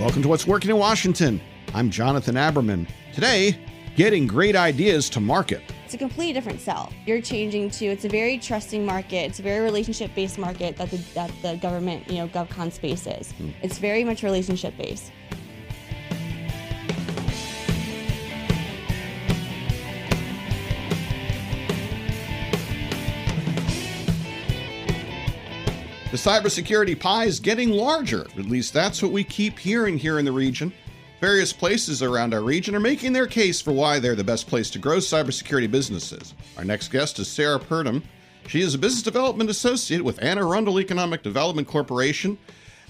Welcome to What's Working in Washington. I'm Jonathan Aberman. Today, getting great ideas to market. It's a completely different sell. You're changing to it's a very trusting market. It's a very relationship based market that the that the government, you know, GovCon space is. Hmm. It's very much relationship The cybersecurity pie is getting larger. At least that's what we keep hearing here in the region. Various places around our region are making their case for why they're the best place to grow cybersecurity businesses. Our next guest is Sarah Purdom. She is a business development associate with Anne Arundel Economic Development Corporation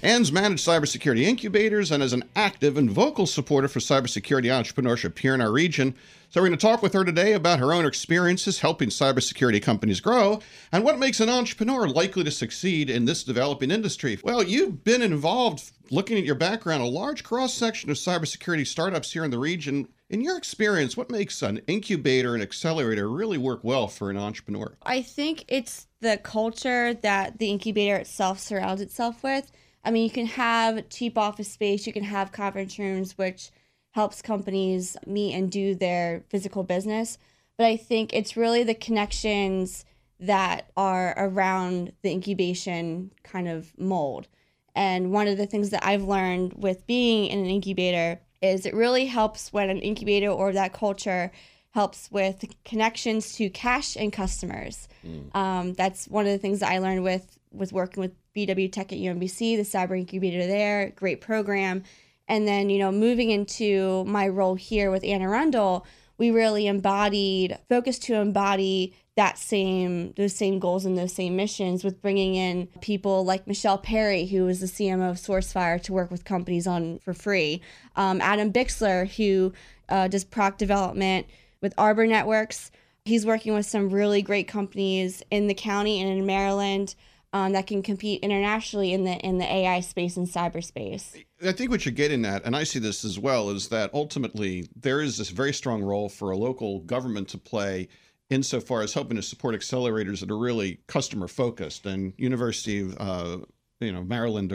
Ann's managed cybersecurity incubators and is an active and vocal supporter for cybersecurity entrepreneurship here in our region. So, we're going to talk with her today about her own experiences helping cybersecurity companies grow and what makes an entrepreneur likely to succeed in this developing industry. Well, you've been involved, looking at your background, a large cross section of cybersecurity startups here in the region. In your experience, what makes an incubator and accelerator really work well for an entrepreneur? I think it's the culture that the incubator itself surrounds itself with. I mean, you can have cheap office space, you can have conference rooms, which helps companies meet and do their physical business. But I think it's really the connections that are around the incubation kind of mold. And one of the things that I've learned with being in an incubator is it really helps when an incubator or that culture helps with connections to cash and customers. Mm. Um, that's one of the things that I learned with with working with BW Tech at UMBC, the cyber incubator there, great program. And then, you know, moving into my role here with Anne Arundel, we really embodied, focused to embody that same, those same goals and those same missions with bringing in people like Michelle Perry, who was the CMO of SourceFire to work with companies on for free. Um, Adam Bixler, who uh, does product development with Arbor Networks. He's working with some really great companies in the county and in Maryland um, that can compete internationally in the in the AI space and cyberspace. I think what you're getting at, and I see this as well, is that ultimately there is this very strong role for a local government to play insofar as helping to support accelerators that are really customer focused. And University of uh, you know Maryland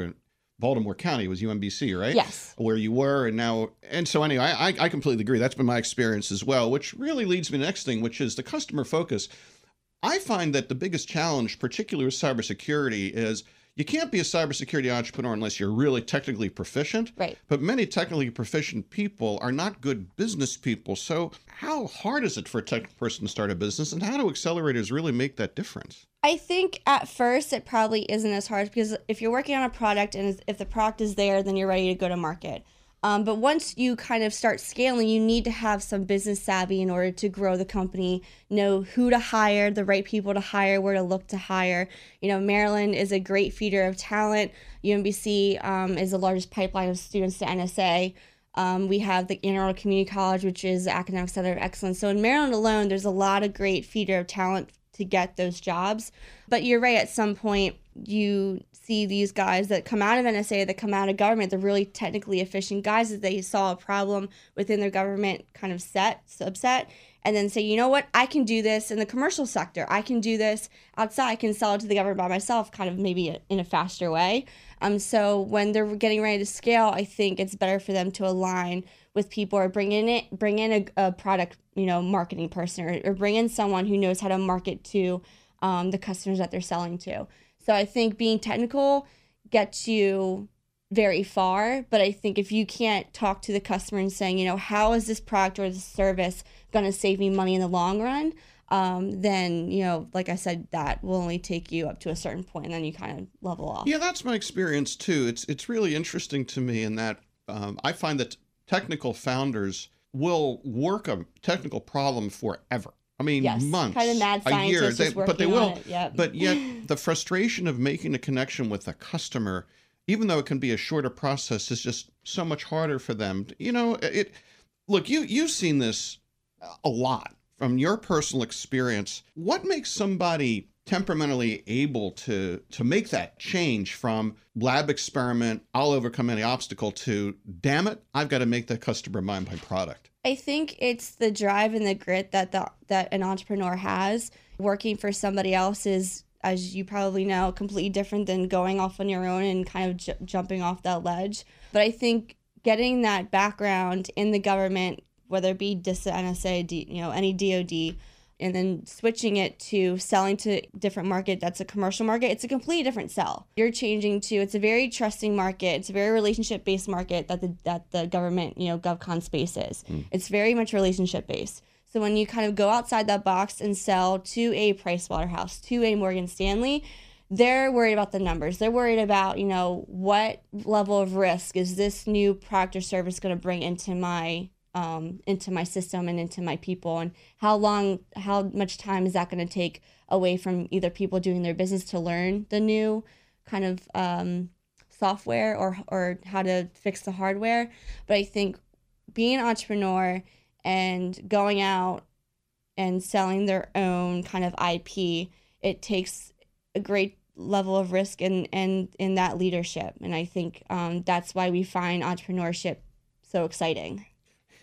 Baltimore County was UMBC, right? Yes. Where you were, and now, and so anyway, I, I completely agree. That's been my experience as well, which really leads me to the next thing, which is the customer focus. I find that the biggest challenge, particularly with cybersecurity, is you can't be a cybersecurity entrepreneur unless you're really technically proficient. Right. But many technically proficient people are not good business people. So, how hard is it for a technical person to start a business, and how do accelerators really make that difference? I think at first it probably isn't as hard because if you're working on a product and if the product is there, then you're ready to go to market. Um, but once you kind of start scaling, you need to have some business savvy in order to grow the company, know who to hire, the right people to hire, where to look to hire. You know, Maryland is a great feeder of talent. UMBC um, is the largest pipeline of students to NSA. Um, we have the Anne Community College, which is the academic center of excellence. So in Maryland alone, there's a lot of great feeder of talent to get those jobs. But you're right, at some point, you see these guys that come out of NSA, that come out of government, they're really technically efficient guys that they saw a problem within their government kind of set, subset, and then say, you know what, I can do this in the commercial sector. I can do this outside. I can sell it to the government by myself, kind of maybe in a faster way. Um, so when they're getting ready to scale, I think it's better for them to align with people or bring in it, bring in a, a product, you know, marketing person or, or, bring in someone who knows how to market to um, the customers that they're selling to. So I think being technical gets you very far, but I think if you can't talk to the customer and saying, you know, how is this product or this service going to save me money in the long run? Um, then you know, like I said, that will only take you up to a certain point, and then you kind of level off. Yeah, that's my experience too. It's it's really interesting to me in that um, I find that technical founders will work a technical problem forever. I mean, yes, months, kind of mad a year, they, but they will. Yep. But yet, the frustration of making a connection with a customer, even though it can be a shorter process, is just so much harder for them. You know, it. Look, you you've seen this a lot from your personal experience. What makes somebody temperamentally able to to make that change from lab experiment i'll overcome any obstacle to damn it i've got to make the customer buy my product i think it's the drive and the grit that the, that an entrepreneur has. Working for somebody else is as you probably know completely different than going off on your own and kind of j- jumping off that ledge. But i think getting that background in the government, whether it be NSA, D, you know, any DoD, and then switching it to selling to different market that's a commercial market it's a completely different sell. You're changing to it's a very trusting market. It's a very relationship based market that the that the government you know govcon space is. Mm. it's very much relationship based so when you kind of go outside that box and sell to a price waterhouse to a morgan stanley they're worried about the numbers. They're worried about you know what level of risk is this new product or service going to bring into my um, into my system and into my people? And how long how much time is that going to take away from either people doing their business to learn the new kind of um, software or or how to fix the hardware? But i think being an entrepreneur and going out and selling their own kind of ip it takes a great level of risk and and in that leadership. And i think um, that's why we find entrepreneurship so exciting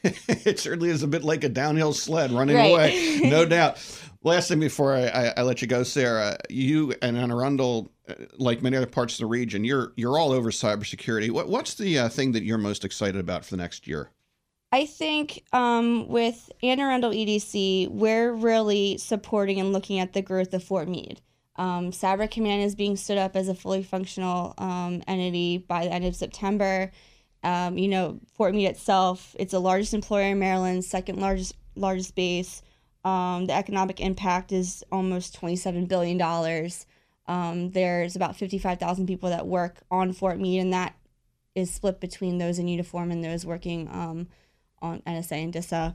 it certainly is a bit like a downhill sled running right. away, no doubt. Last thing before I, I, I, let you go, Sarah, you and Anne Arundel, uh, like many other parts of the region, you're you're all over cybersecurity. What, what's the uh, thing that you're most excited about for the next year? I think um, with Anne Arundel EDC, we're really supporting and looking at the growth of Fort Meade. Um, Cyber Command is being stood up as a fully functional um, entity by the end of September. Um, you know, Fort Meade itself, it's the largest employer in Maryland, second largest largest base. Um, the economic impact is almost $27 billion. Um, there's about 55,000 people that work on Fort Meade, and that is split between those in uniform and those working um, on NSA and DISA.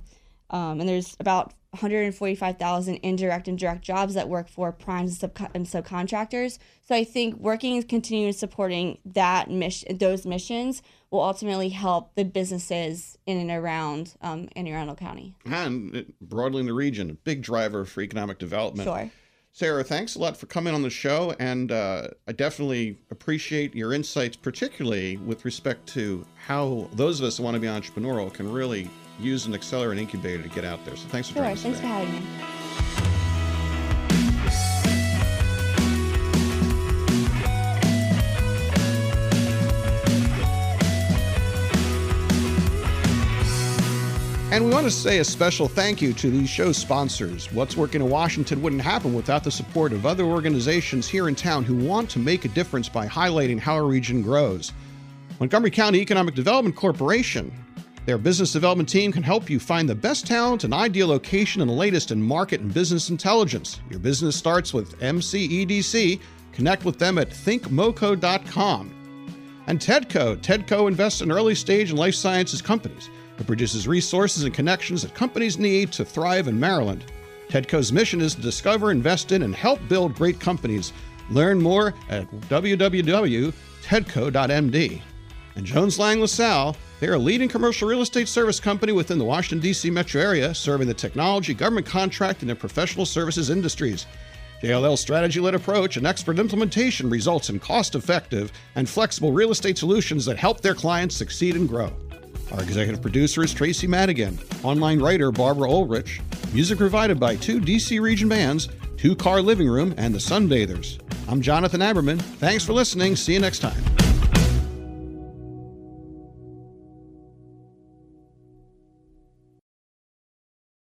Um, and there's about 145,000 indirect and direct jobs that work for primes and, sub- and subcontractors. So I think working and continuing supporting that mission, those missions, will ultimately help the businesses in and around um, Anne Arundel County. And broadly in the region, a big driver for economic development. Sure. Sarah, thanks a lot for coming on the show, and uh, I definitely appreciate your insights, particularly with respect to how those of us who want to be entrepreneurial can really use an accelerator incubator to get out there. So thanks for sure, joining us. Thanks today. for having me. And we want to say a special thank you to these show sponsors. What's Working in Washington wouldn't happen without the support of other organizations here in town who want to make a difference by highlighting how our region grows. Montgomery County Economic Development Corporation. Their business development team can help you find the best talent and ideal location and the latest in market and business intelligence. Your business starts with MCEDC. Connect with them at thinkmoco.com. And TEDCO. TEDCO invests in early stage and life sciences companies. It produces resources and connections that companies need to thrive in Maryland. TEDCO's mission is to discover, invest in, and help build great companies. Learn more at www.tedco.md. And Jones Lang LaSalle, they're a leading commercial real estate service company within the Washington, D.C. metro area, serving the technology, government contract, and professional services industries. JLL's strategy led approach and expert implementation results in cost effective and flexible real estate solutions that help their clients succeed and grow. Our executive producer is Tracy Madigan, online writer Barbara Ulrich, music provided by two DC region bands, Two Car Living Room, and the Sunbathers. I'm Jonathan Aberman. Thanks for listening. See you next time.